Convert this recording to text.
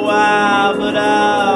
why, but I.